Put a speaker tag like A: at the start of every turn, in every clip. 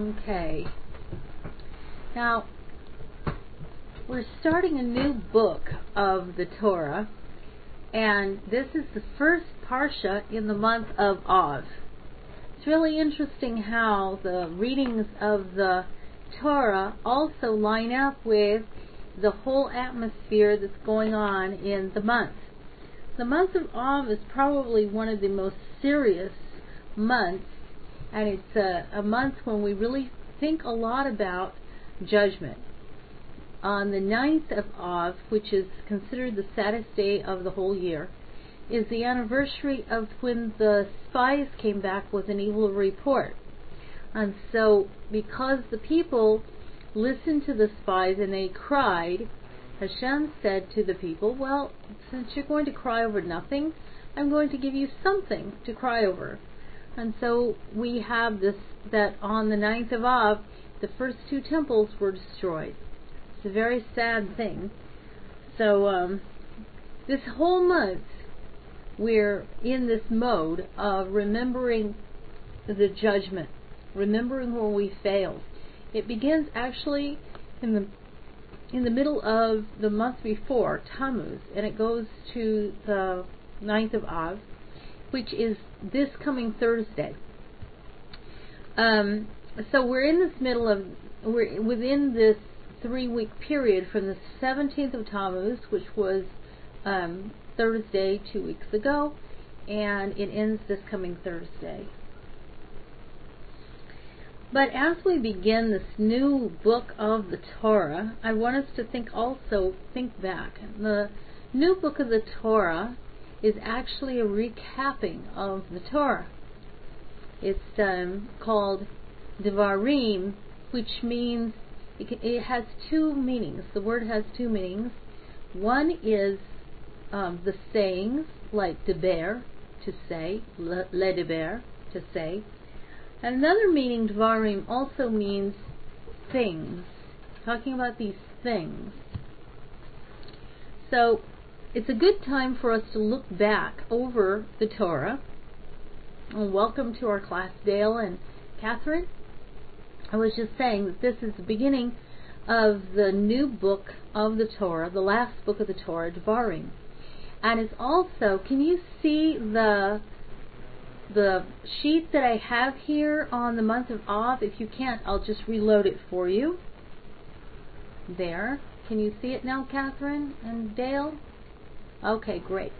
A: Okay. Now, we're starting a new book of the Torah, and this is the first Parsha in the month of Av. It's really interesting how the readings of the Torah also line up with the whole atmosphere that's going on in the month. The month of Av is probably one of the most serious months, and it's a, a month when we really think a lot about judgment. On the ninth of Av, which is considered the saddest day of the whole year, is the anniversary of when the spies came back with an evil report. And so, because the people listened to the spies and they cried, Hashem said to the people, Well, since you're going to cry over nothing, I'm going to give you something to cry over. And so we have this that on the ninth of Av, the first two temples were destroyed. It's a very sad thing. So um, this whole month, we're in this mode of remembering the judgment, remembering where we failed. It begins actually in the in the middle of the month before, Tammuz, and it goes to the 9th of Av, which is this coming Thursday. Um, so we're in this middle of, we're within this three week period from the 17th of Tammuz, which was um, Thursday two weeks ago, and it ends this coming Thursday. But as we begin this new book of the Torah, I want us to think also, think back. The new book of the Torah is actually a recapping of the Torah. It's um, called Devarim, which means it, it, has two meanings. The word has two meanings. One is um, the sayings, like deber, to say, le, ledeber, to say, And Another meaning, Dvarim, also means things, talking about these things. So it's a good time for us to look back over the Torah. Welcome to our class, Dale and Catherine. I was just saying that this is the beginning of the new book of the Torah, the last book of the Torah, Dvarim. And it's also, can you see the the sheet that I have here on the month of Av. If you can't, I'll just reload it for you. There. Can you see it now, Catherine and Dale? Okay, great.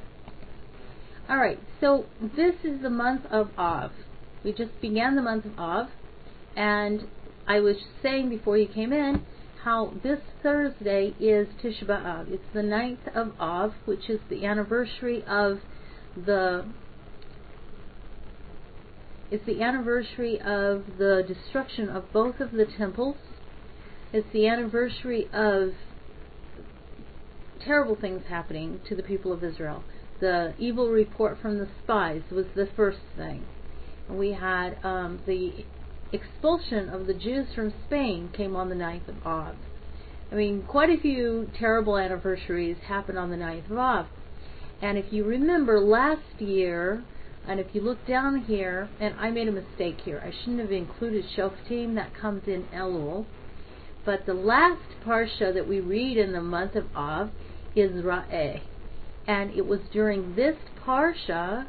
A: Alright, so this is the month of Av. We just began the month of Av, and I was saying before you came in how this Thursday is Tisha B'Av. It's the ninth of Av, which is the anniversary of the it's the anniversary of the destruction of both of the temples. It's the anniversary of terrible things happening to the people of Israel. The evil report from the spies was the first thing. We had um, the expulsion of the Jews from Spain came on the 9th of Av. I mean, quite a few terrible anniversaries happened on the 9th of Av. And if you remember last year, and if you look down here, and I made a mistake here. I shouldn't have included Shoftim. That comes in Elul. But the last parsha that we read in the month of Av is Ra'eh. And it was during this parsha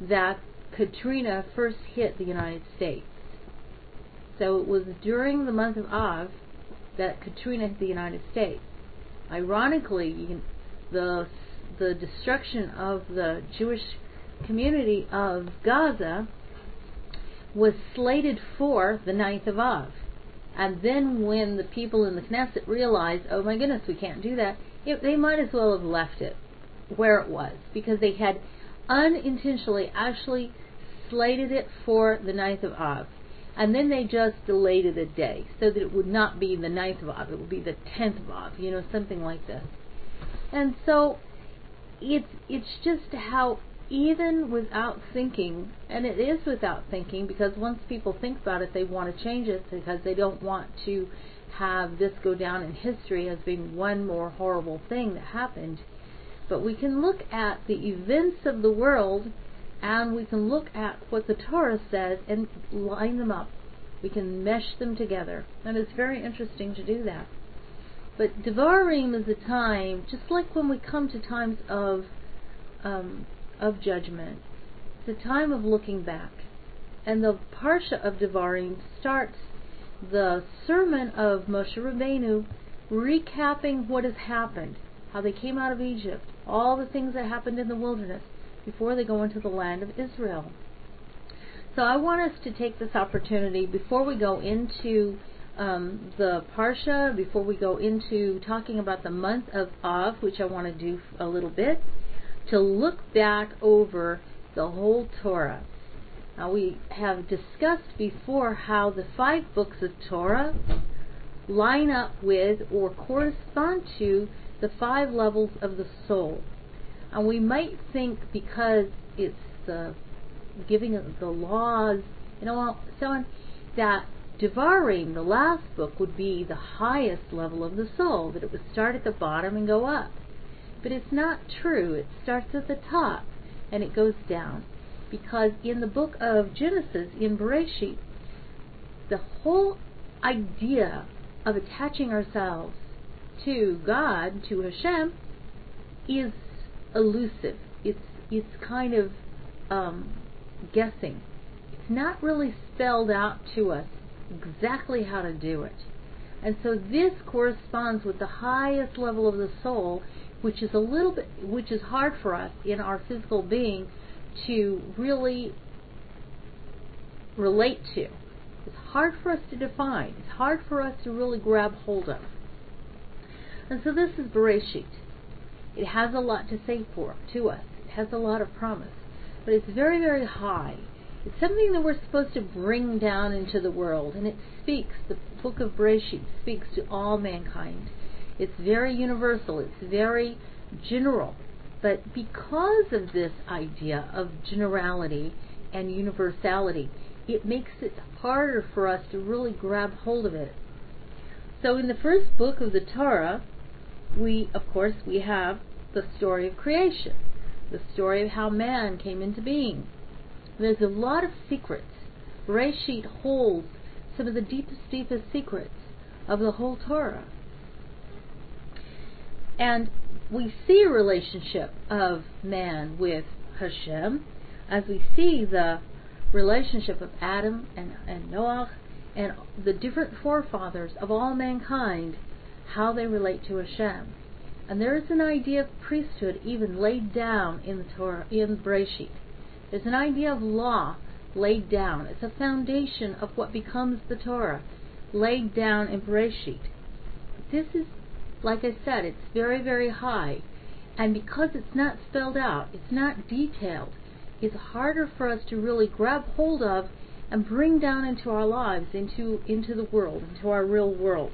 A: that Katrina first hit the United States. So it was during the month of Av that Katrina hit the United States. Ironically, the the destruction of the Jewish community of Gaza was slated for the 9th of Av. And then when the people in the Knesset realized, oh my goodness, we can't do that, it, they might as well have left it where it was because they had unintentionally actually slated it for the 9th of Av. And then they just delayed it a day so that it would not be the 9th of Av, it would be the 10th of Av, you know, something like this. And so it's it's just how even without thinking, and it is without thinking because once people think about it, they want to change it because they don't want to have this go down in history as being one more horrible thing that happened. But we can look at the events of the world and we can look at what the Torah says and line them up We can mesh them together. And it's very interesting to do that. But Devarim is a time, just like when we come to times of um, of judgment, it's a time of looking back. And the Parsha of Devarim starts the sermon of Moshe Rabbeinu recapping what has happened, how they came out of Egypt, all the things that happened in the wilderness before they go into the land of Israel. So I want us to take this opportunity before we go into um, the Parsha, before we go into talking about the month of Av, which I want to do a little bit, to look back over the whole Torah. Now we have discussed before how the five books of Torah line up with or correspond to the five levels of the soul. And we might think because it's the giving the laws, you know, so on, that Devarim, the last book, would be the highest level of the soul, that it would start at the bottom and go up. But it's not true. It starts at the top and it goes down. Because in the book of Genesis, in Bereshit, the whole idea of attaching ourselves to God, to Hashem, is elusive. It's it's kind of um, guessing. It's not really spelled out to us exactly how to do it. And so this corresponds with the highest level of the soul, which is a little bit, which is hard for us in our physical being to really relate to. It's hard for us to define. It's hard for us to really grab hold of. And so this is Bereshit. It has a lot to say for to us. It has a lot of promise. But it's very, very high. It's something that we're supposed to bring down into the world. And it speaks, the book of Bereshit speaks to all mankind. It's very universal. It's very general. But because of this idea of generality and universality, it makes it harder for us to really grab hold of it. So in the first book of the Torah, we, of course, we have the story of creation, the story of how man came into being. There's a lot of secrets. Bereshit holds some of the deepest, deepest secrets of the whole Torah. And we see a relationship of man with Hashem as we see the relationship of Adam and, and Noah and the different forefathers of all mankind, how they relate to Hashem. And there is an idea of priesthood even laid down in the Torah, in Breshit. There's an idea of law laid down. It's a foundation of what becomes the Torah, laid down in Breshit. This is, like I said, it's very, very high. And because it's not spelled out, it's not detailed, it's harder for us to really grab hold of and bring down into our lives, into into the world, into our real world.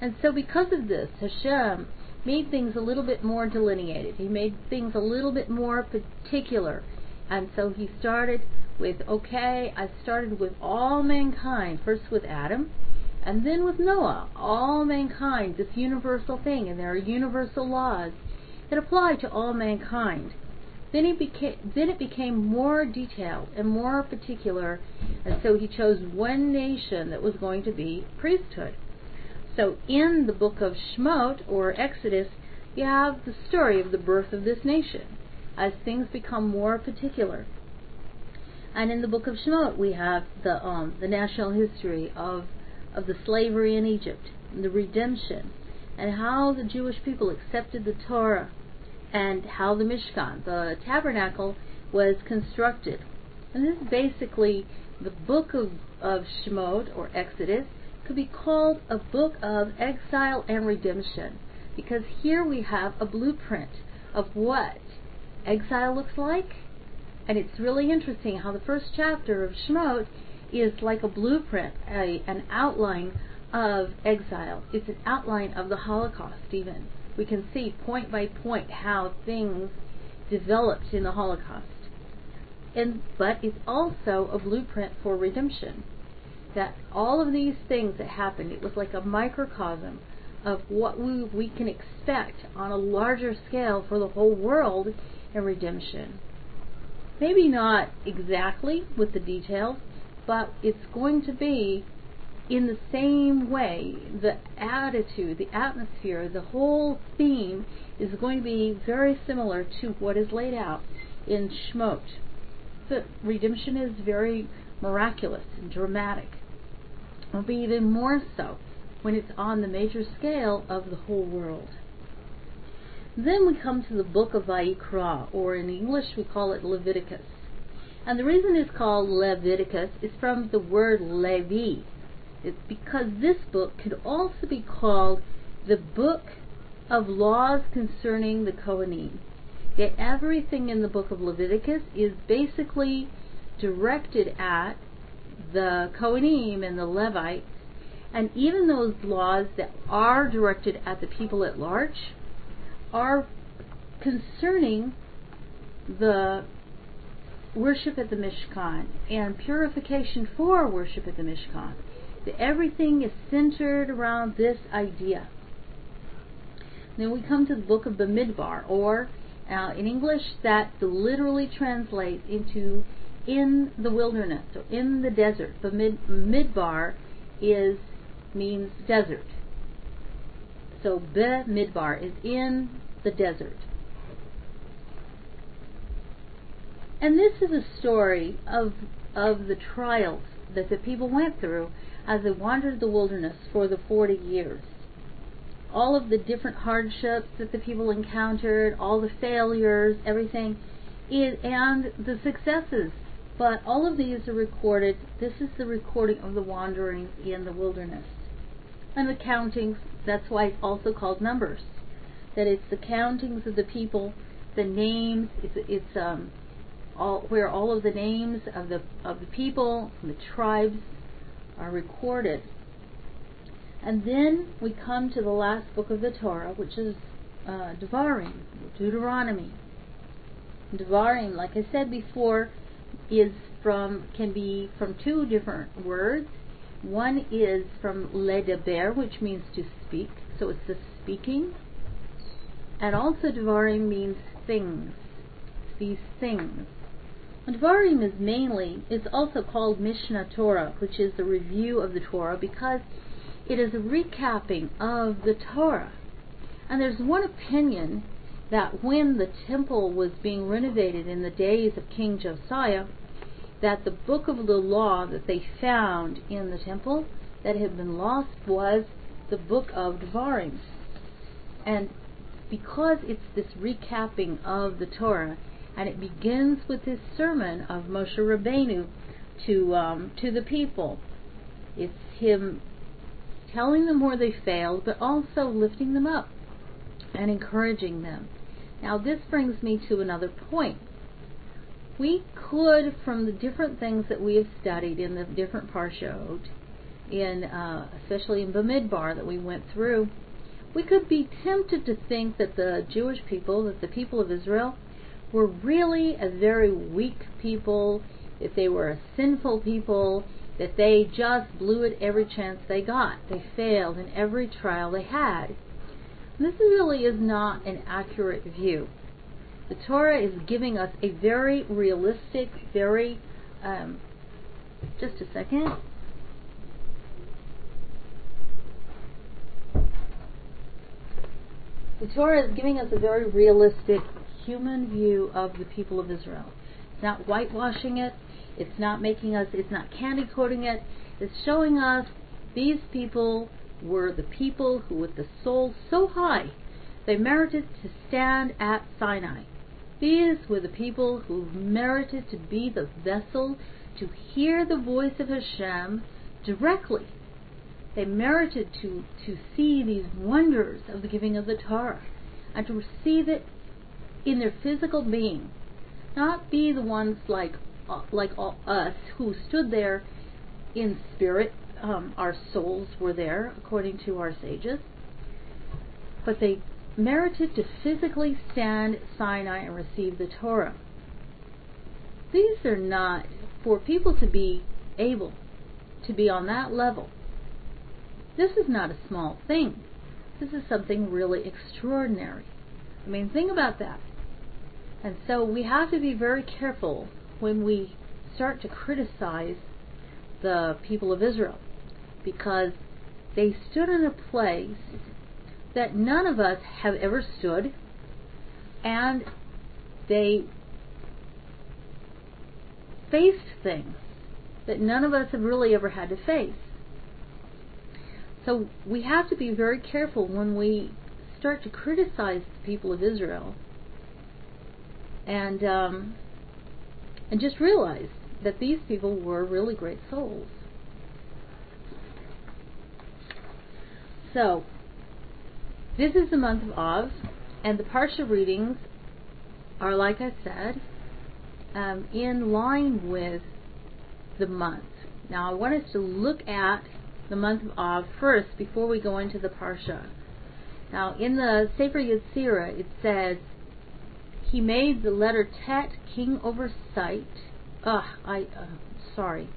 A: And so because of this, Hashem made things a little bit more delineated. He made things a little bit more particular. And so he started with, okay, I started with all mankind, first with Adam, and then with Noah, all mankind, this universal thing, and there are universal laws that apply to all mankind. Then he became then it became more detailed and more particular, and so he chose one nation that was going to be priesthood. So in the book of Shemot or Exodus, you have the story of the birth of this nation as things become more particular. And in the book of Shemot, we have the um, the national history of of the slavery in Egypt, and the redemption, and how the Jewish people accepted the Torah and how the Mishkan, the tabernacle, was constructed. And this is basically the book of, of Shemot or Exodus could be called a book of exile and redemption because here we have a blueprint of what exile looks like. And it's really interesting how the first chapter of Shemot is like a blueprint, a, an outline of exile. It's an outline of the Holocaust, even we can see point by point how things developed in the Holocaust. And but it's also a blueprint for redemption. That all of these things that happened, it was like a microcosm of what we, we can expect on a larger scale for the whole world in redemption. Maybe not exactly with the details, but it's going to be in the same way. The attitude, the atmosphere, the whole theme is going to be very similar to what is laid out in Shemot. The redemption is very miraculous and dramatic. It'll be even more so when it's on the major scale of the whole world. Then we come to the book of Vayikra, or in English we call it Leviticus. And the reason it's called Leviticus is from the word Levi. It's because this book could also be called the book of laws concerning the Kohanim. Yet everything in the book of Leviticus is basically directed at the Kohanim and the Levites, and even those laws that are directed at the people at large are concerning the worship at the Mishkan and purification for worship at the Mishkan. Everything is centered around this idea. Then we come to the book of Bamidbar, or uh, in English that literally translates into in the wilderness or in the desert. Mid, midbar is means desert. So be midbar is in the desert. And this is a story of of the trials that the people went through as they wandered the wilderness for the 40 years. All of the different hardships that the people encountered, all the failures, everything, and the successes but all of these are recorded. This is the recording of the wanderings in the wilderness. And the countings, that's why it's also called numbers. That it's the countings of the people, the names, it's, it's um, all, where all of the names of the, of the people, the tribes are recorded. And then we come to the last book of the Torah, which is uh, Devarim, Deuteronomy. Devarim, like I said before, is from can be from two different words. One is from ledaber, which means to speak, so it's the speaking. And also devarim means things, these things. And devarim is mainly, it's also called Mishnah Torah, which is the review of the Torah, because it is a recapping of the Torah. And there's one opinion that when the temple was being renovated in the days of King Josiah, that the book of the law that they found in the temple that had been lost was the book of Devarim. And because it's this recapping of the Torah, and it begins with this sermon of Moshe Rabbeinu to um, to the people, it's him telling them where they failed, but also lifting them up and encouraging them. Now, this brings me to another point. We could, from the different things that we have studied in the different parshot, in uh, especially in Bamidbar that we went through, we could be tempted to think that the Jewish people, that the people of Israel, were really a very weak people, that they were a sinful people, that they just blew it every chance they got. They failed in every trial they had. This really is not an accurate view. The Torah is giving us a very realistic, very, um, just a second. The Torah is giving us a very realistic human view of the people of Israel. It's not whitewashing it. It's not making us, it's not candy coating it. It's showing us these people were the people who, with the soul so high, they merited to stand at Sinai. These were the people who merited to be the vessel to hear the voice of Hashem directly. They merited to, to see these wonders of the giving of the Torah and to receive it in their physical being, not be the ones like uh, like all us who stood there in spirit um, our souls were there, according to our sages, but they merited to physically stand Sinai and receive the Torah. These are not for people to be able to be on that level. This is not a small thing. This is something really extraordinary. I mean, think about that. And so we have to be very careful when we start to criticize the people of Israel because they stood in a place that none of us have ever stood and they faced things that none of us have really ever had to face. So we have to be very careful when we start to criticize the people of Israel and um, and just realize that these people were really great souls. So, this is the month of Av, and the Parsha readings are, like I said, um, in line with the month. Now, I want us to look at the month of Av first before we go into the Parsha. Now, in the Sefer Yetzirah, it says, He made the letter Tet king over sight. Ugh, I, uh, sorry.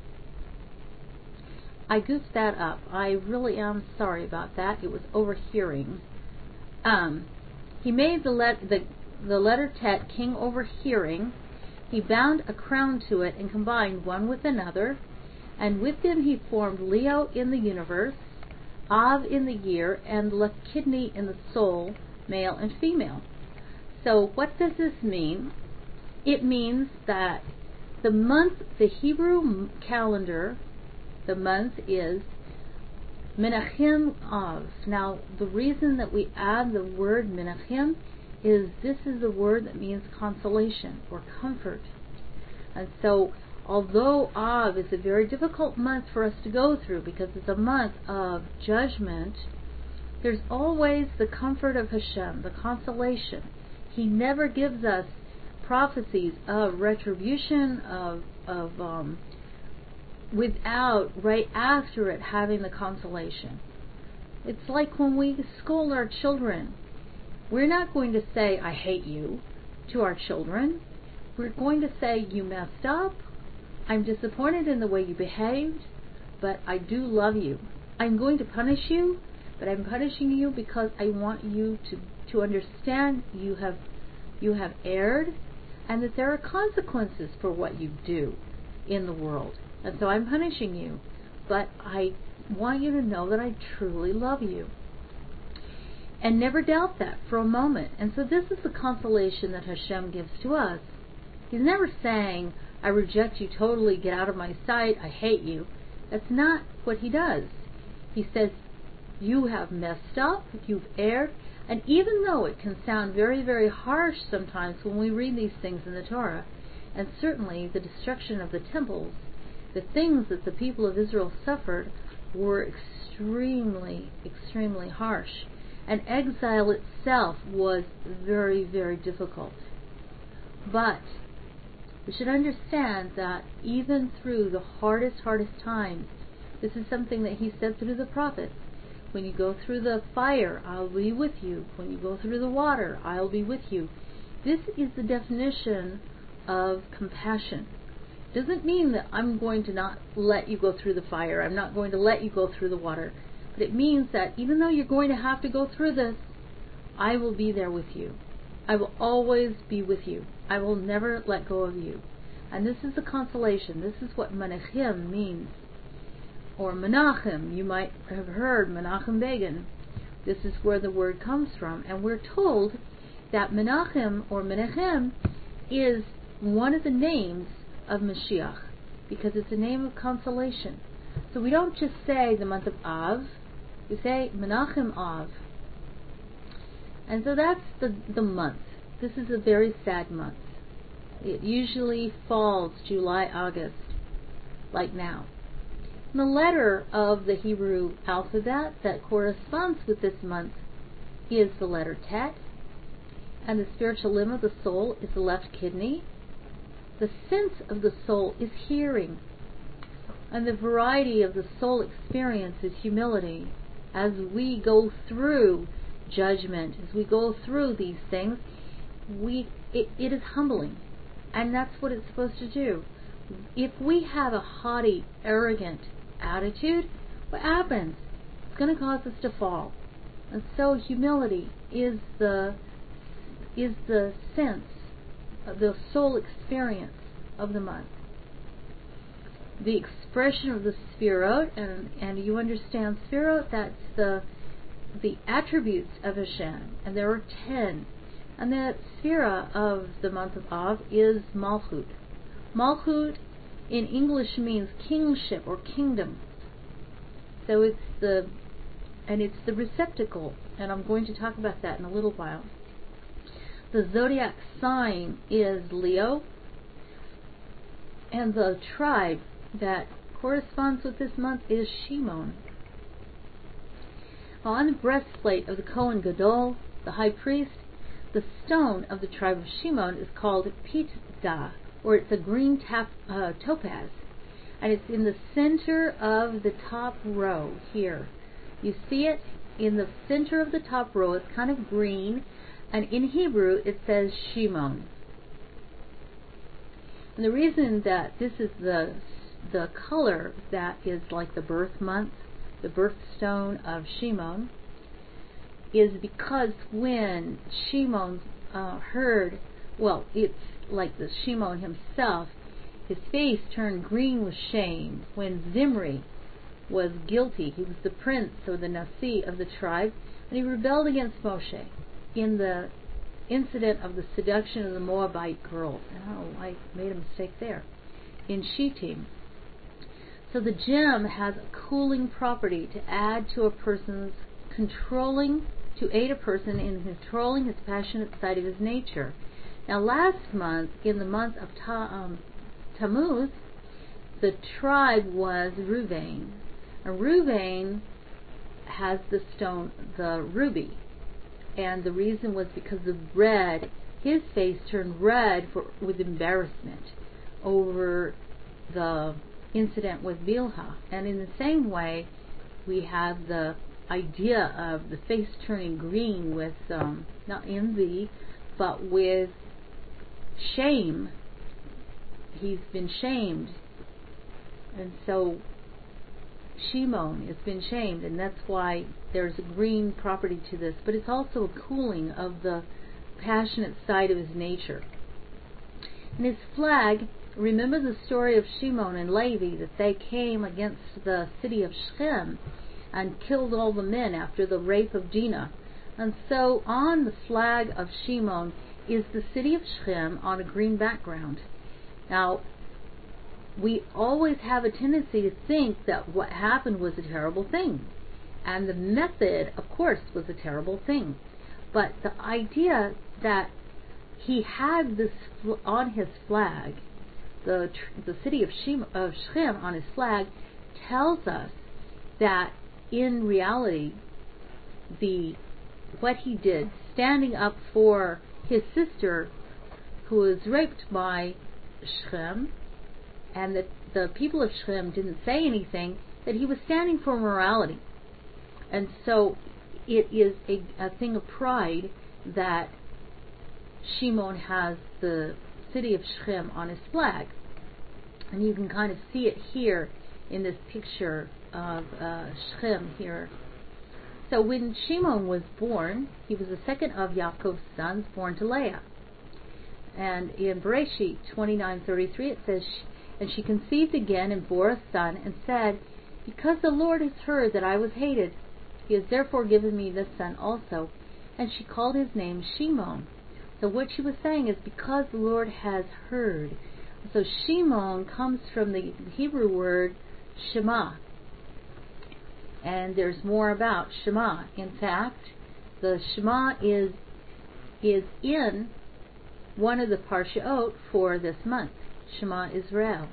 A: I goofed that up. I really am sorry about that. It was overhearing. Um, he made the, let, the, the letter tet king overhearing. He bound a crown to it and combined one with another, and with them he formed Leo in the universe, Av in the year, and left kidney in the soul, male and female. So what does this mean? It means that the month, the Hebrew calendar the month is Menachem Av. Now, the reason that we add the word Menachem is this is the word that means consolation or comfort. And so, although Av is a very difficult month for us to go through because it's a month of judgment, there's always the comfort of Hashem, the consolation. He never gives us prophecies of retribution, of, of um, without, right after it, having the consolation. It's like when we scold our children. We're not going to say, I hate you, to our children. We're going to say, You messed up. I'm disappointed in the way you behaved, but I do love you. I'm going to punish you, but I'm punishing you because I want you to, to understand you have you have erred and that there are consequences for what you do in the world. And so I'm punishing you. But I want you to know that I truly love you. And never doubt that for a moment. And so this is the consolation that Hashem gives to us. He's never saying, I reject you totally, get out of my sight, I hate you. That's not what he does. He says, You have messed up, you've erred, and even though it can sound very, very harsh sometimes when we read these things in the Torah, and certainly the destruction of the temples the things that the people of Israel suffered were extremely, extremely harsh. And exile itself was very, very difficult. But we should understand that even through the hardest, hardest times, this is something that he said through the prophets. When you go through the fire, I'll be with you. When you go through the water, I'll be with you. This is the definition of compassion It doesn't mean that I'm going to not let you go through the fire. I'm not going to let you go through the water. But it means that even though you're going to have to go through this, I will be there with you. I will always be with you. I will never let go of you. And this is the consolation. This is what Menachem means. Or Menachem, you might have heard Menachem Begin. This is where the word comes from. And we're told that Menachem or Menachem is one of the names of Mashiach because it's a name of consolation. So we don't just say the month of Av, we say Menachem Av. And so that's the, the month. This is a very sad month. It usually falls July, August, like now. The letter of the Hebrew alphabet that corresponds with this month is the letter Tet, and the spiritual limb of the soul is the left kidney, the sense of the soul is hearing, and the variety of the soul experience is humility. As we go through judgment, as we go through these things, we it, it is humbling, and that's what it's supposed to do. If we have a haughty, arrogant attitude, what happens? It's going to cause us to fall. And so humility is the is the sense of the soul experience of the month. The expression of the Sefirot, and, and you understand Sefirot, that's the the attributes of Hashem, and there are ten. And the Sefirah of the month of Av is Malchut. Malchut in English means kingship or kingdom. So it's the and it's the receptacle, and I'm going to talk about that in a little while. The zodiac sign is Leo, and the tribe that corresponds with this month is Shimon. On the breastplate of the Kohen Gadol, the high priest, the stone of the tribe of Shimon is called Pitda, or it's a green tap, uh, topaz, and it's in the center of the top row here. You see it in the center of the top row. It's kind of green, and in Hebrew it says Shimon. And the reason that this is the the color that is like the birth month, the birthstone of Shimon, is because when Shimon uh, heard, well, it's like the Shimon himself, his face turned green with shame when Zimri was guilty. He was the prince or the Nasi of the tribe, and he rebelled against Moshe in the incident of the seduction of the Moabite girls. Oh, I made a mistake there. In Shittim. So the gem has a cooling property to add to a person's controlling, to aid a person in controlling his passionate side of his nature. Now, last month, in the month of Ta- um, Tammuz, the tribe was Ruvain. And Ruvain has the stone, the ruby, and the reason was because of red. His face turned red for, with embarrassment over the incident with Bilhah. And in the same way, we have the idea of the face turning green with um, not envy, but with shame. He's been shamed. And so Shimon has been shamed, and that's why there's a green property to this, but it's also a cooling of the passionate side of his nature. And his flag, remember the story of Shimon and Levi, that they came against the city of Shechem and killed all the men after the rape of Dinah. And so on the flag of Shimon is the city of Shechem on a green background. Now, we always have a tendency to think that what happened was a terrible thing. And the method, of course, was a terrible thing. But the idea that he had this on his flag, the the city of, Shem, of on his flag, tells us that in reality, the what he did, standing up for his sister, who was raped by Shechem, and that the people of Shechem didn't say anything, that he was standing for morality. And so it is a, a thing of pride that Shimon has the city of Shechem on his flag. And you can kind of see it here in this picture of uh, here. So when Shimon was born, he was the second of Yaakov's sons born to Leah. And in Bereshit 29:33 it says and she conceived again and bore a son, and said, Because the Lord has heard that I was hated, he has therefore given me this son also. And she called his name Shimon. So what she was saying is, Because the Lord has heard. So Shimon comes from the Hebrew word Shema. And there's more about Shema. In fact, the Shema is is in one of the Parshaot for this month. Shema Israel.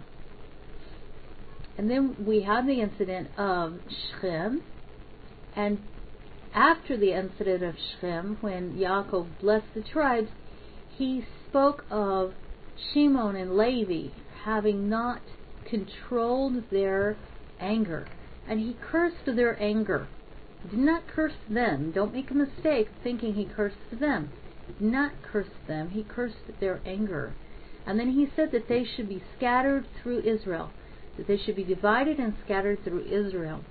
A: And then we have the incident of Shechem, and after the incident of Shechem, when Yaakov blessed the tribes, he spoke of Shimon and Levi having not controlled their anger, and he cursed their anger. He did not curse them. Don't make a mistake thinking he cursed them. He did not curse them. He cursed their anger. And then he said that they should be scattered through Israel, that they should be divided and scattered through Israel.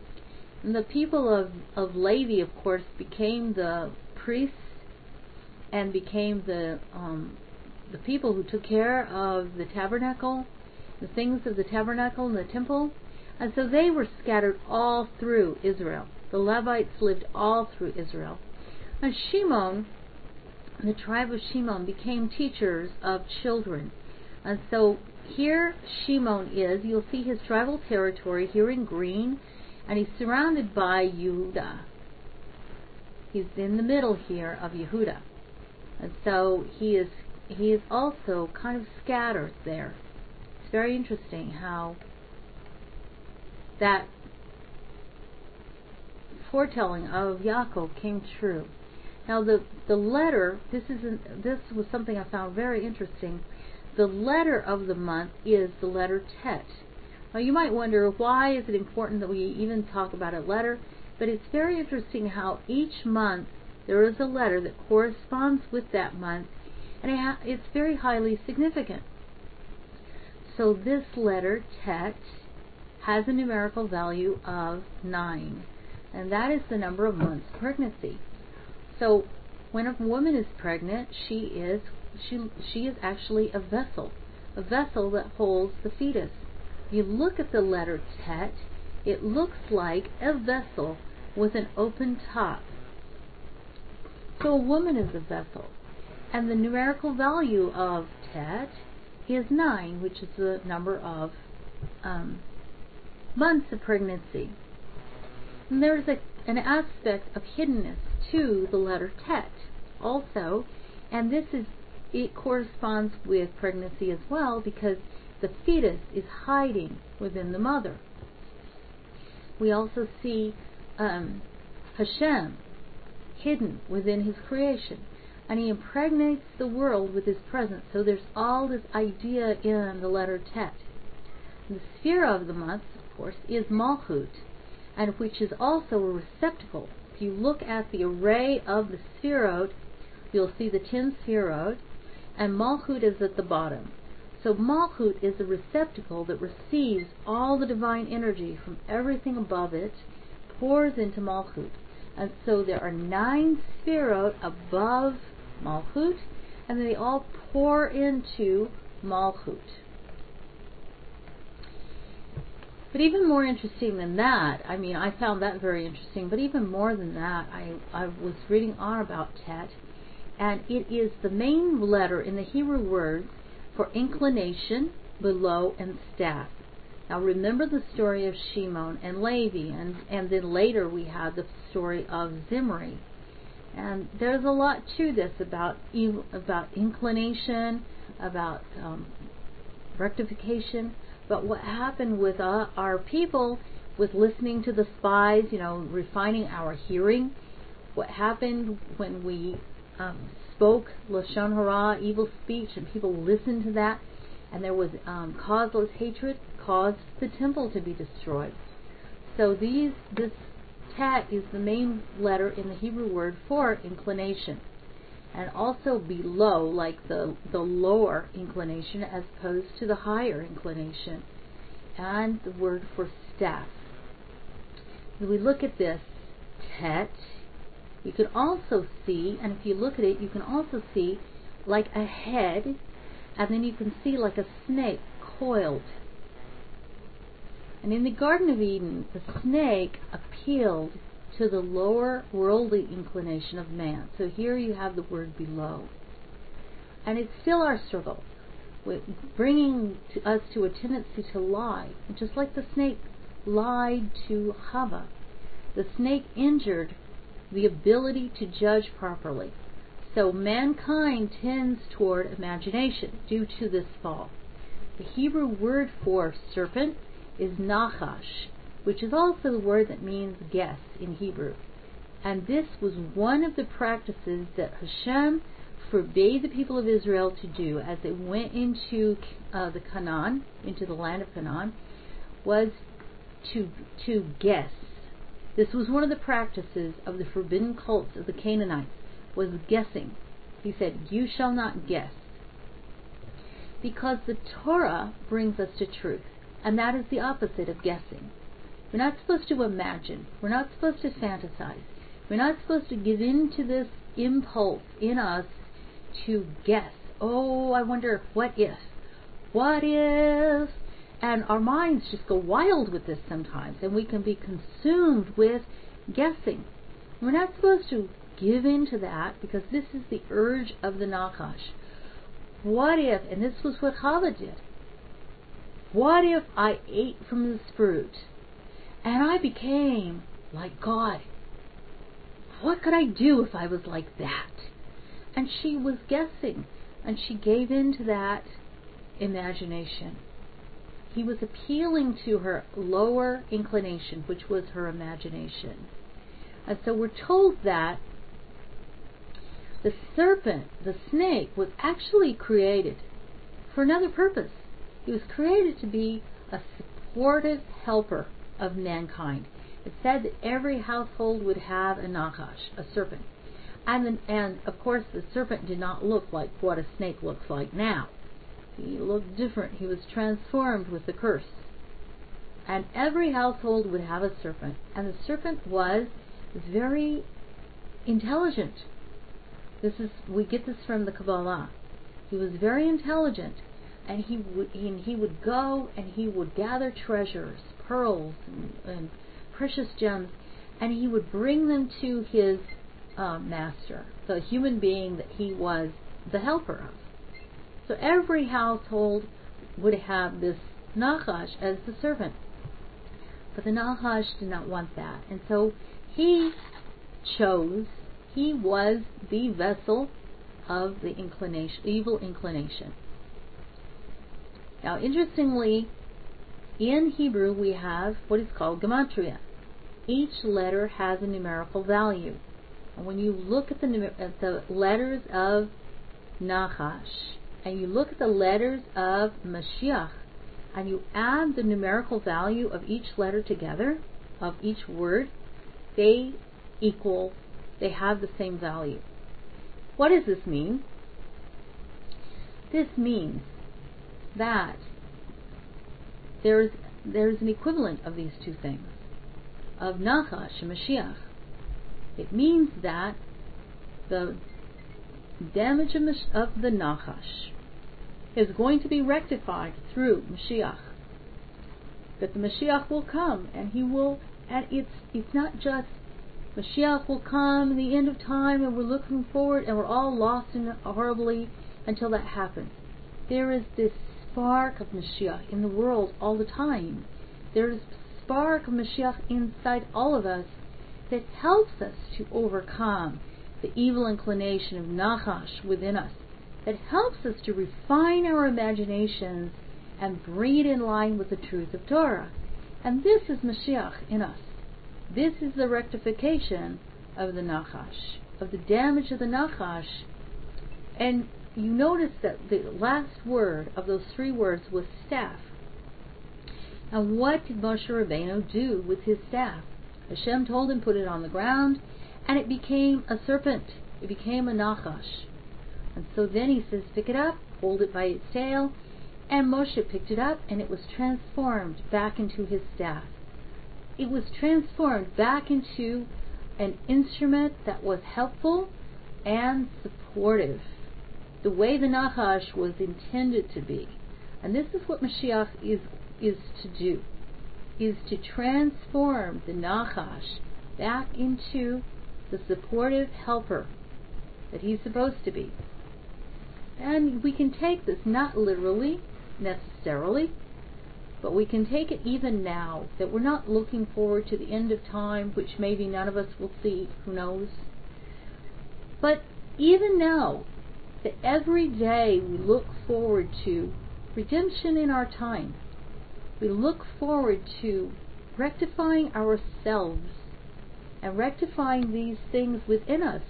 A: And the people of, of Levi, of course, became the priests and became the um, the people who took care of the tabernacle, the things of the tabernacle and the temple. And so they were scattered all through Israel. The Levites lived all through Israel. And Shimon, the tribe of Shimon, became teachers of children. And so here Shimon is. You'll see his tribal territory here in green, and he's surrounded by Yehuda. He's in the middle here of Yehuda. And so he is he is also kind of scattered there. It's very interesting how that foretelling of Yaakov came true. Now the the letter this is this was something I found very interesting. The letter of the month is the letter Tet. Now you might wonder why is it important that we even talk about a letter, but it's very interesting how each month there is a letter that corresponds with that month, and it's very highly significant. So this letter Tet has a numerical value of 9, and that is the number of months pregnancy. So when a woman is pregnant, she is she she is actually a vessel, a vessel that holds the fetus. You look at the letter Tet, it looks like a vessel with an open top. So a woman is a vessel, and the numerical value of Tet is 9, which is the number of um, months of pregnancy. And there's a, an aspect of hiddenness to the letter Tet also, and this is it corresponds with pregnancy as well because the fetus is hiding within the mother. We also see um, Hashem hidden within his creation, and he impregnates the world with his presence. So there's all this idea in the letter Tet. The Sefirah of the month course, is Malchut, and which is also a receptacle. If you look at the array of the Sphirot, you'll see the ten Sphirot, and Malchut is at the bottom. So Malchut is a receptacle that receives all the divine energy from everything above it, pours into Malchut. And so there are nine Sphirot above Malchut, and they all pour into Malchut. But even more interesting than that, I mean, I found that very interesting, but even more than that, I, I was reading on about Tet, and it is the main letter in the Hebrew word for inclination, below, and staff. Now remember the story of Shimon and Levi, and, and then later we have the story of Zimri. And there's a lot to this about about inclination, about um, rectification, but what happened with uh, our people with listening to the spies, you know, refining our hearing, what happened when we um, spoke lashon hara, evil speech, and people listened to that, and there was um, causeless hatred, caused the temple to be destroyed. So these, this tet is the main letter in the Hebrew word for inclination and also below, like the, the lower inclination as opposed to the higher inclination, and the word for staff. When we look at this, tet, you can also see, and if you look at it, you can also see like a head, and then you can see like a snake coiled. And in the Garden of Eden, the snake appealed to the lower worldly inclination of man. So here you have the word below. And it's still our struggle with bringing to us to a tendency to lie. Just like the snake lied to Hava, the snake injured the ability to judge properly. So mankind tends toward imagination due to this fall. The Hebrew word for serpent is nachash, which is also the word that means guess in Hebrew. And this was one of the practices that Hashem forbade the people of Israel to do as they went into uh, the Canaan, into the land of Canaan, was to to guess. This was one of the practices of the forbidden cults of the Canaanites was guessing. He said, "You shall not guess." Because the Torah brings us to truth, and that is the opposite of guessing. We're not supposed to imagine. We're not supposed to fantasize. We're not supposed to give in to this impulse in us to guess. Oh, I wonder what if. What if? and our minds just go wild with this sometimes, and we can be consumed with guessing. We're not supposed to give in to that because this is the urge of the Nachash. What if, and this was what Chava did, what if I ate from this fruit and I became like God? What could I do if I was like that? And she was guessing, and she gave in to that imagination. He was appealing to her lower inclination, which was her imagination. And so we're told that the serpent, the snake, was actually created for another purpose. He was created to be a supportive helper of mankind. It said that every household would have a nachash, a serpent. And, and of course, the serpent did not look like what a snake looks like now. He looked different. He was transformed with the curse. And every household would have a serpent. And the serpent was very intelligent. This is we get this from the Kabbalah. He was very intelligent, and he would and he would go and he would gather treasures, pearls and, and precious gems, and he would bring them to his uh, master, the human being that he was the helper of. So every household would have this Nachash as the servant. But the Nachash did not want that. And so he chose, he was the vessel of the inclination, evil inclination. Now, interestingly, in Hebrew we have what is called gematria. Each letter has a numerical value. And when you look at the, at the letters of Nachash, and you look at the letters of Mashiach, and you add the numerical value of each letter together, of each word, they equal, they have the same value. What does this mean? This means that there's there's an equivalent of these two things, of Nachash and Mashiach. It means that the damage of the Nachash is going to be rectified through Mashiach. That the Mashiach will come and he will and it's it's not just Mashiach will come in the end of time and we're looking forward and we're all lost in horribly until that happens. There is this spark of Mashiach in the world all the time. There is spark of Mashiach inside all of us that helps us to overcome the evil inclination of Nachash within us that helps us to refine our imaginations and bring it in line with the truth of Torah. And this is Mashiach in us. This is the rectification of the Nachash, of the damage of the Nachash. And you notice that the last word of those three words was staff. And what did Moshe Rabbeinu do with his staff? Hashem told him put it on the ground, and it became a serpent. It became a Nachash. And so then he says, pick it up, hold it by its tail. And Moshe picked it up, and it was transformed back into his staff. It was transformed back into an instrument that was helpful and supportive, the way the Nachash was intended to be. And this is what Mashiach is, is to do, is to transform the Nachash back into the supportive helper that he's supposed to be. And we can take this not literally, necessarily, but we can take it even now that we're not looking forward to the end of time, which maybe none of us will see, who knows. But even now, that every day we look forward to redemption in our time. We look forward to rectifying ourselves and rectifying these things within us,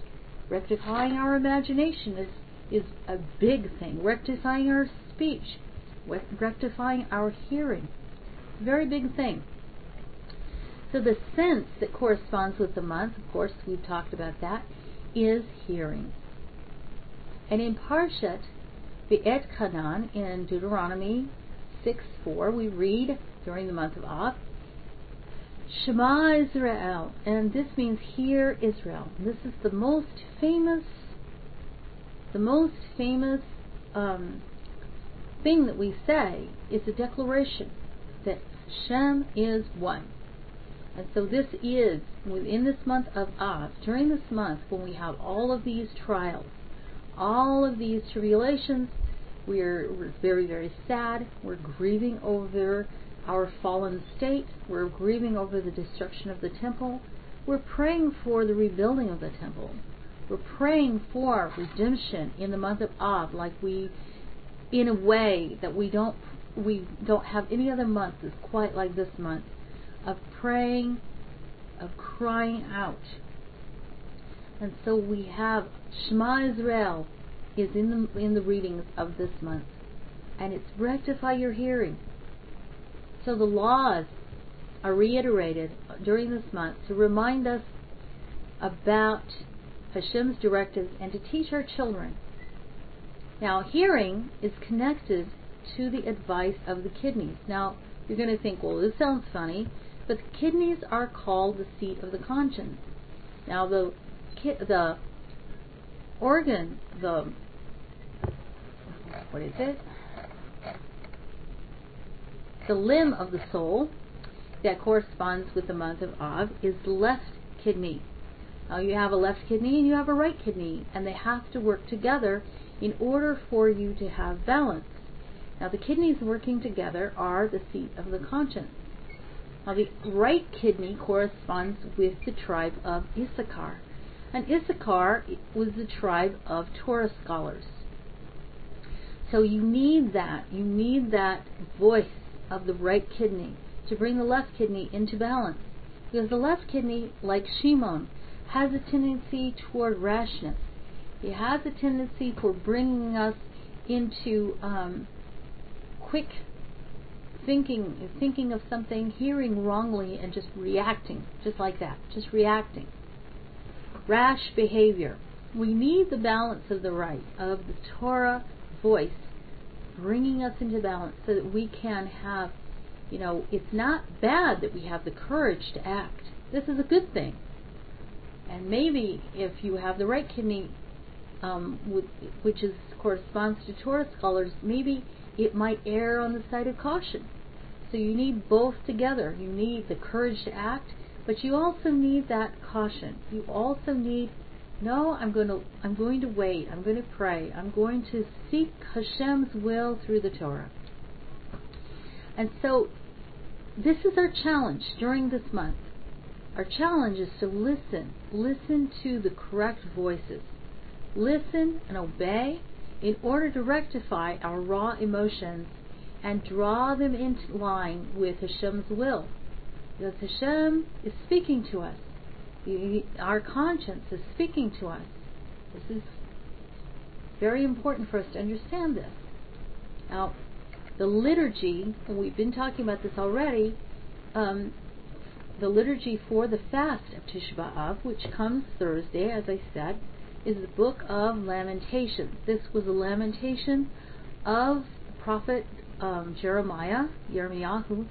A: rectifying our imagination is is a big thing. Rectifying our speech, rectifying our hearing. Very big thing. So the sense that corresponds with the month, of course, we've talked about that, is hearing. And in Parshat Et Kanan in Deuteronomy 6 4, we read during the month of Av, Shema Israel, and this means hear Israel. This is the most famous the most famous um, thing that we say is a declaration that Shem is one. And so this is within this month of Av, during this month when we have all of these trials, all of these tribulations, we're, we're very, very sad. We're grieving over our fallen state. We're grieving over the destruction of the temple. We're praying for the rebuilding of the temple. We're praying for redemption in the month of Av, like we, in a way that we don't we don't have any other month that's quite like this month of praying, of crying out. And so we have Shema Israel is in the in the readings of this month, and it's rectify your hearing. So the laws are reiterated during this month to remind us about Hashem's directives and to teach our children. Now, hearing is connected to the advice of the kidneys. Now, you're going to think, well, this sounds funny, but the kidneys are called the seat of the conscience. Now, the the organ, the what is it? The limb of the soul that corresponds with the month of Av is left kidney. Now you have a left kidney and you have a right kidney, and they have to work together in order for you to have balance. Now the kidneys working together are the seat of the conscience. Now the right kidney corresponds with the tribe of Issachar. And Issachar was the tribe of Torah scholars. So you need that. You need that voice of the right kidney to bring the left kidney into balance. Because the left kidney, like Shimon, has a tendency toward rashness. It has a tendency for bringing us into um, quick thinking, thinking of something, hearing wrongly, and just reacting, just like that, just reacting. Rash behavior. We need the balance of the right, of the Torah voice, bringing us into balance so that we can have, you know, it's not bad that we have the courage to act. This is a good thing. And maybe if you have the right kidney, um, which is corresponds to Torah scholars, maybe it might err on the side of caution. So you need both together. You need the courage to act, but you also need that caution. You also need no, I'm going to I'm going to wait. I'm going to pray. I'm going to seek Hashem's will through the Torah. And so this is our challenge during this month. Our challenge is to listen. Listen to the correct voices. Listen and obey in order to rectify our raw emotions and draw them into line with Hashem's will. Because Hashem is speaking to us. Our conscience is speaking to us. This is very important for us to understand this. Now, the liturgy, and we've been talking about this already, um, the liturgy for the fast of Tisha B'Av, which comes Thursday, as I said, is the book of Lamentations. This was a lamentation of the prophet um, Jeremiah, Yirmiyahu,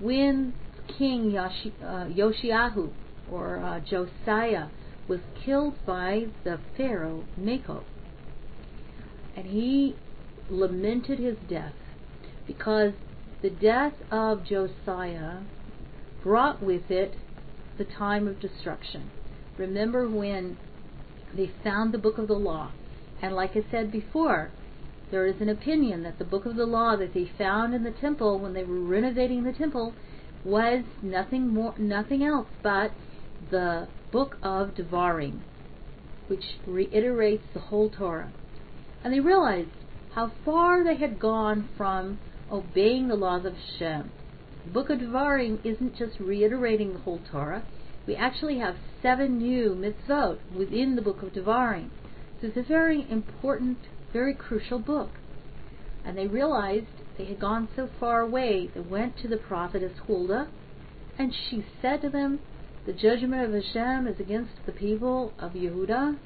A: when King uh, Yoshiahu or uh, Josiah was killed by the Pharaoh Necho. And he lamented his death because the death of Josiah brought with it the time of destruction. Remember when they found the book of the law. And like I said before, there is an opinion that the book of the law that they found in the temple when they were renovating the temple was nothing more nothing else but the book of Devarim, which reiterates the whole Torah. And they realized how far they had gone from obeying the laws of Hashem. The book of Devarim isn't just reiterating the whole Torah, we actually have seven new mitzvot within the book of Devarim. So it's a very important, very crucial book. And they realized they had gone so far away, they went to the prophetess Huldah, and she said to them, The judgment of Hashem is against the people of Yehuda,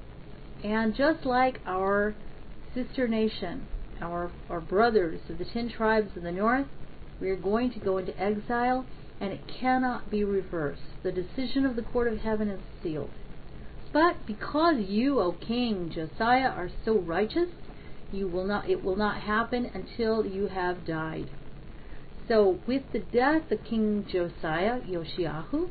A: and just like our sister nation, our, our brothers of the ten tribes of the north, we are going to go into exile and it cannot be reversed. The decision of the court of heaven is sealed. But because you, O king Josiah, are so righteous, You will not it will not happen until you have died. So with the death of King Josiah, Yoshiahu,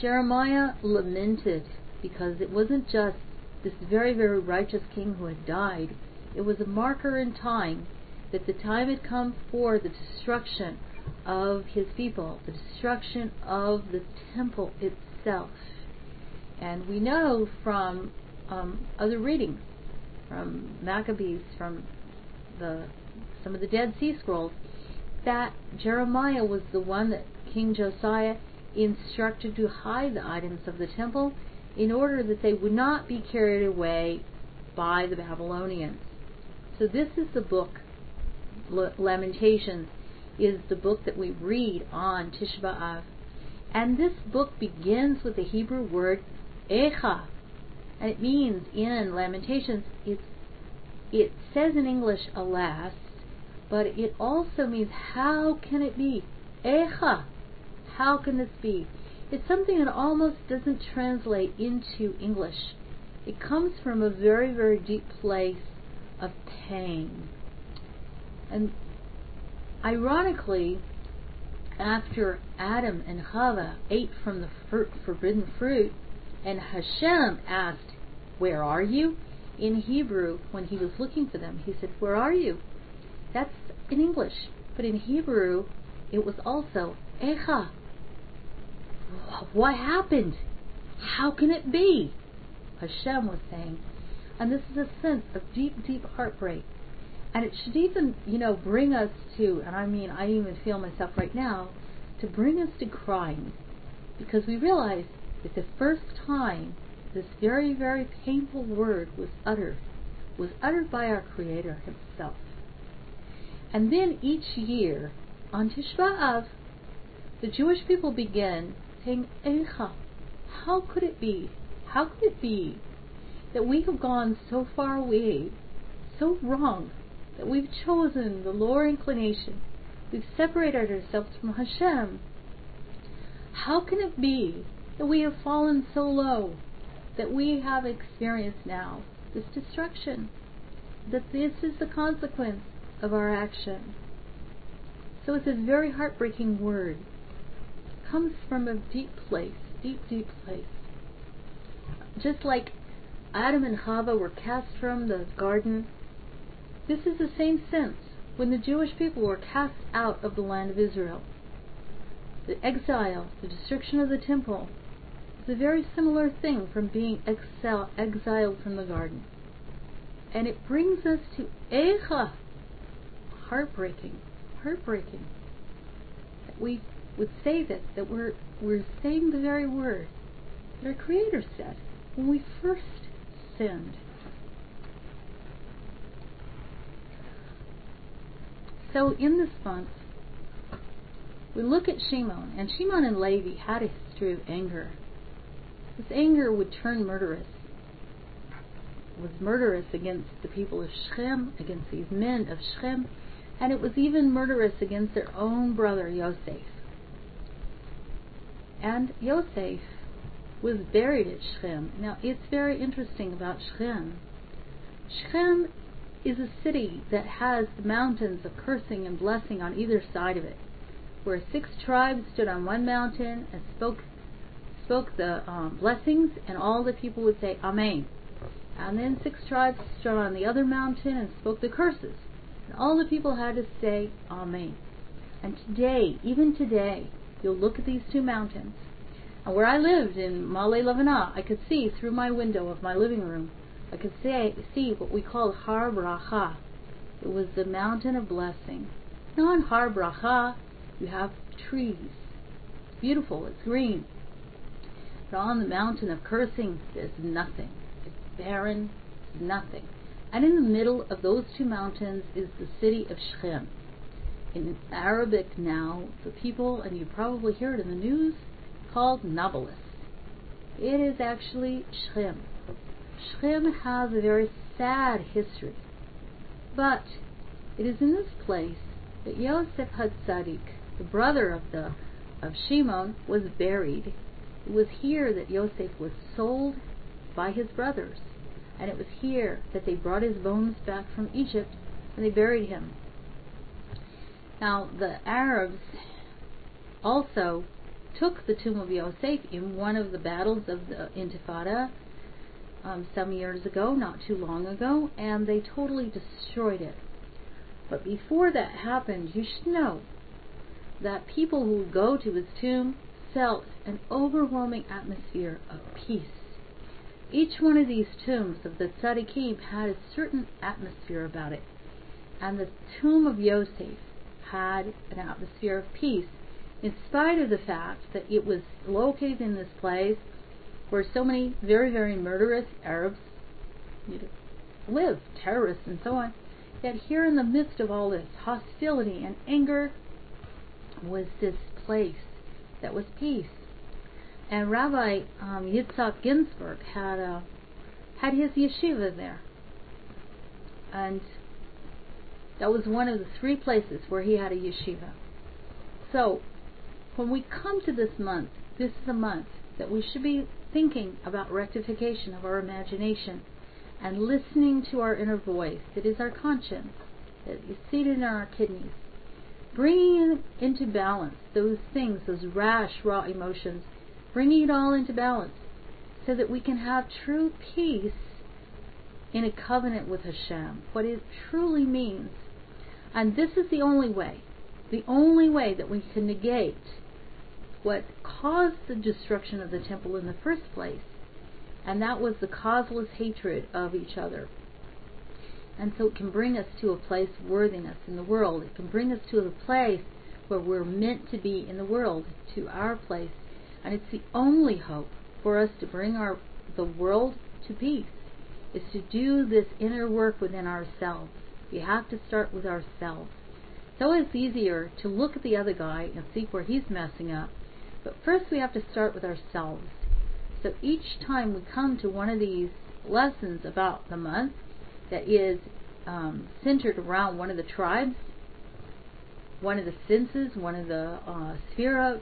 A: Jeremiah lamented because it wasn't just this very, very righteous king who had died. It was a marker in time that the time had come for the destruction of his people, the destruction of the temple itself. And we know from um, other readings, from Maccabees, from the some of the Dead Sea Scrolls, that Jeremiah was the one that King Josiah instructed to hide the items of the temple in order that they would not be carried away by the Babylonians. So this is the book, Lamentations, is the book that we read on Tisha B'Av. And this book begins with the Hebrew word Echa. And it means in Lamentations, it, it says in English, alas, but it also means how can it be? Echa. How can this be? It's something that almost doesn't translate into English. It comes from a very, very deep place of pain. And ironically, after Adam and Chava ate from the fruit, forbidden fruit, and Hashem asked, Where are you? In Hebrew, when he was looking for them, he said, Where are you? That's in English. But in Hebrew, it was also Echa. What happened? How can it be? Hashem was saying. And this is a sense of deep, deep heartbreak. And it should even, you know, bring us to, and I mean, I even feel myself right now, to bring us to crying. Because we realize that the first time this very, very painful word was uttered, was uttered by our Creator Himself. And then each year, on Tisha B'Av, the Jewish people begin saying, Echa, how could it be? How could it be that we have gone so far away, so wrong, that we've chosen the lower inclination, we've separated ourselves from Hashem? How can it be that we have fallen so low, that we have experienced now this destruction, that this is the consequence of our action? So it's a very heartbreaking word comes from a deep place, deep, deep place. Just like Adam and Chava were cast from the garden, this is the same sense when the Jewish people were cast out of the land of Israel. The exile, the destruction of the temple, a very similar thing from being exile, exiled from the garden. And it brings us to Echa. Heartbreaking, heartbreaking. That we would say this, that we're, we're saying the very word that our Creator said when we first sinned. So in this month, we look at Shimon, and Shimon and Levi had a history of anger. This anger would turn murderous. It was murderous against the people of Shechem, against these men of Shechem, and it was even murderous against their own brother Yosef. And Yosef was buried at Shechem. Now, it's very interesting about Shechem. Shechem is a city that has the mountains of cursing and blessing on either side of it, where six tribes stood on one mountain and spoke spoke the um, blessings, and all the people would say Amen. And then six tribes stood on the other mountain and spoke the curses, and all the people had to say Amen. And today, even today, you'll look at these two mountains. And where I lived in Ma'ale Levanah, I could see through my window of my living room, I could see, see what we call Har Bracha. It was the mountain of blessing. Now on Har Bracha, you have trees. It's beautiful, it's green. On the mountain of cursing, there's nothing. It's barren, nothing. And in the middle of those two mountains is the city of Shechem in Arabic now, the people, and you probably hear it in the news, called Nablus. It is actually Shechem. Shechem has a very sad history. But it is in this place that Yosef Hatzadik, the brother of the of Shimon, was buried. It was here that Yosef was sold by his brothers. And it was here that they brought his bones back from Egypt and they buried him. Now, the Arabs also took the tomb of Yosef in one of the battles of the Intifada um, some years ago, not too long ago, and they totally destroyed it. But before that happened, you should know that people who go to his tomb felt an overwhelming atmosphere of peace. Each one of these tombs of the Tzaddikim had a certain atmosphere about it. And the tomb of Yosef had an atmosphere of peace, in spite of the fact that it was located in this place where so many very, very murderous Arabs live, terrorists and so on. Yet here in the midst of all this hostility and anger was this place that was peace. And Rabbi um, Yitzhak Ginsburgh had a had his yeshiva there, and that was one of the three places where he had a yeshiva. So, when we come to this month, this is a month that we should be thinking about rectification of our imagination and listening to our inner voice that is our conscience, that is seated in our kidneys. Bringing into balance those things, those rash, raw emotions, bringing it all into balance so that we can have true peace in a covenant with Hashem, what it truly means. And this is the only way, the only way that we can negate what caused the destruction of the temple in the first place and that was the causeless hatred of each other. And so it can bring us to a place of worthiness in the world. It can bring us to a place where we're meant to be in the world, to our place. And it's the only hope for us to bring our the world to peace, is to do this inner work within ourselves. We have to start with ourselves. It's always easier to look at the other guy and see where he's messing up. But first we have to start with ourselves so each time we come to one of these lessons about the month that is um, centered around one of the tribes, one of the senses, one of the uh,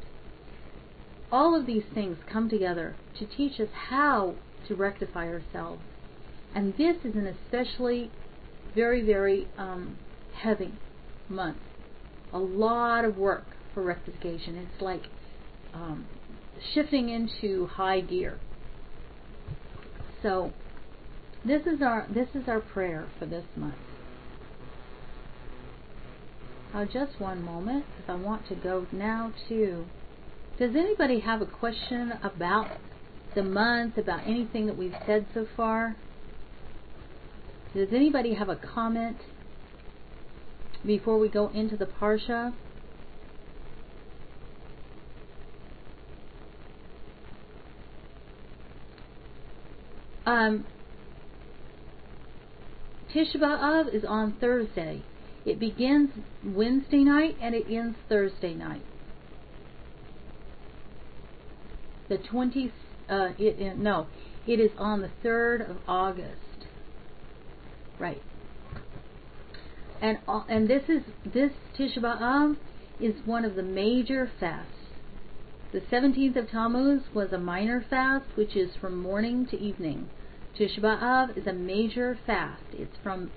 A: all of these things come together to teach us how to rectify ourselves. And this is an especially very, very um, heavy month. A lot of work for rectification. It's like um, shifting into high gear. So this is our this is our prayer for this month. Uh, just one moment, because I want to go now to. Does anybody have a question about the month, about anything that we've said so far? Does anybody have a comment before we go into the parsha? Um, Tisha B'Av is on Thursday. It begins Wednesday night and it ends Thursday night. The 20, uh, it, no, it is on the 3rd of August. Right. And, uh, and this is, this Tisha B'Av is one of the major fasts. The 17th of Tammuz was a minor fast, which is from morning to evening. Tisha B'Av is a major fast. It's from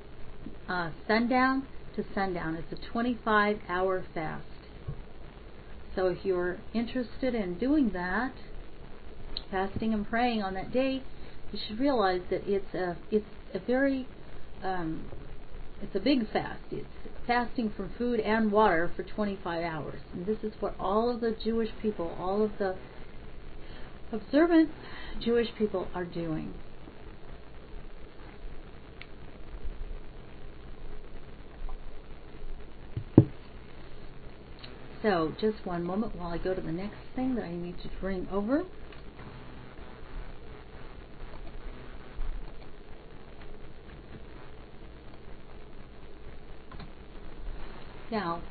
A: uh, sundown to sundown. It's a 25 hour fast. So if you're interested in doing that, fasting and praying on that day, you should realize that it's a it's a very um, it's a big fast. It's fasting from food and water for 25 hours. And this is what all of the Jewish people, all of the observant Jewish people are doing. So, just one moment while I go to the next thing that I need to bring over. Now,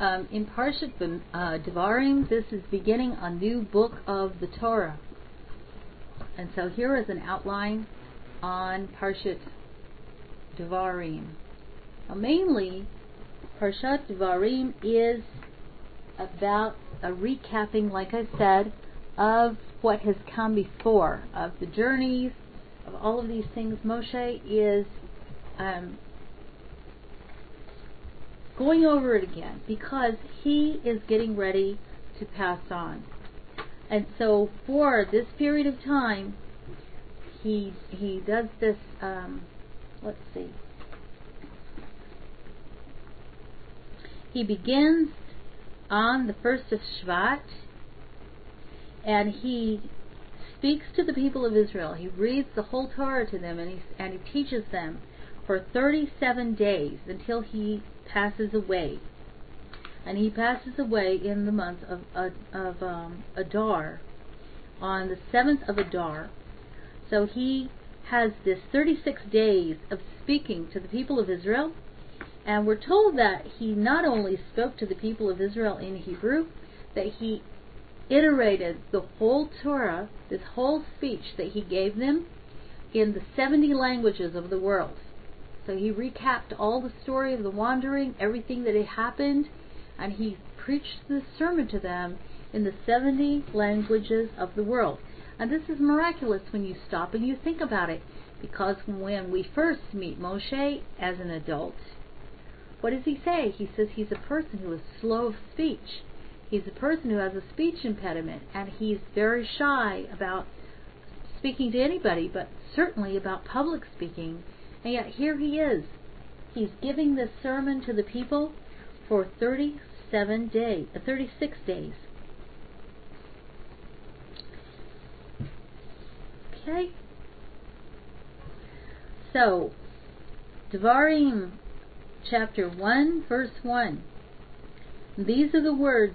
A: um, in Parshat uh, Devarim, this is beginning a new book of the Torah. And so here is an outline on Parshat Devarim. Now, mainly, Parshat Devarim is about a recapping, like I said, of what has come before, of the journeys, of all of these things. Moshe is um, going over it again because he is getting ready to pass on. And so for this period of time, he he does this. Um, let's see. He begins on the first of Shvat, and he speaks to the people of Israel. He reads the whole Torah to them, and he and he teaches them for 37 days until he passes away. And he passes away in the month of, of, um, Adar, on the 7th of Adar. So he has this 36 days of speaking to the people of Israel. And we're told that he not only spoke to the people of Israel in Hebrew, that he iterated the whole Torah, this whole speech that he gave them, in the 70 languages of the world. So he recapped all the story of the wandering, everything that had happened, and he preached the sermon to them in the 70 languages of the world. And this is miraculous when you stop and you think about it, because when we first meet Moshe as an adult, what does he say? He says he's a person who is slow of speech. He's a person who has a speech impediment, and he's very shy about speaking to anybody, but certainly about public speaking. And yet here he is. He's giving this sermon to the people for 37 days, uh, 36 days. Okay? So, Devarim chapter 1, verse 1. These are the words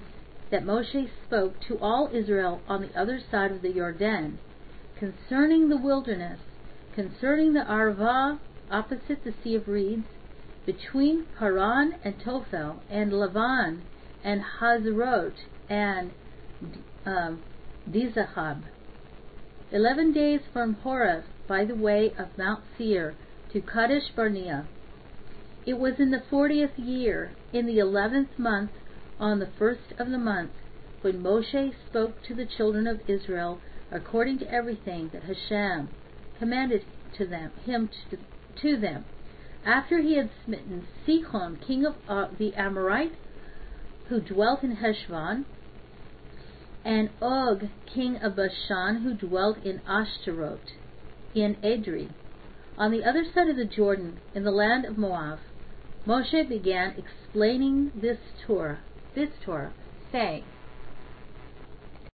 A: that Moshe spoke to all Israel on the other side of the Jordan concerning the wilderness, concerning the Arava opposite the Sea of Reeds, between Paran and Tophel, and Lavan, and Hazerot, and um, Dizahab. Eleven days from Horeb by the way of Mount Seir to Kadesh Barnea. It was in the fortieth year, in the eleventh month, on the first of the month, when Moshe spoke to the children of Israel according to everything that Hashem commanded to them, him to, to them, after he had smitten Sichon, king of uh, the Amorite, who dwelt in Heshbon, and Og, king of Bashan, who dwelt in Ashtaroth, in Edrei, on the other side of the Jordan, in the land of Moab, Moshe began explaining this Torah, this Torah, saying,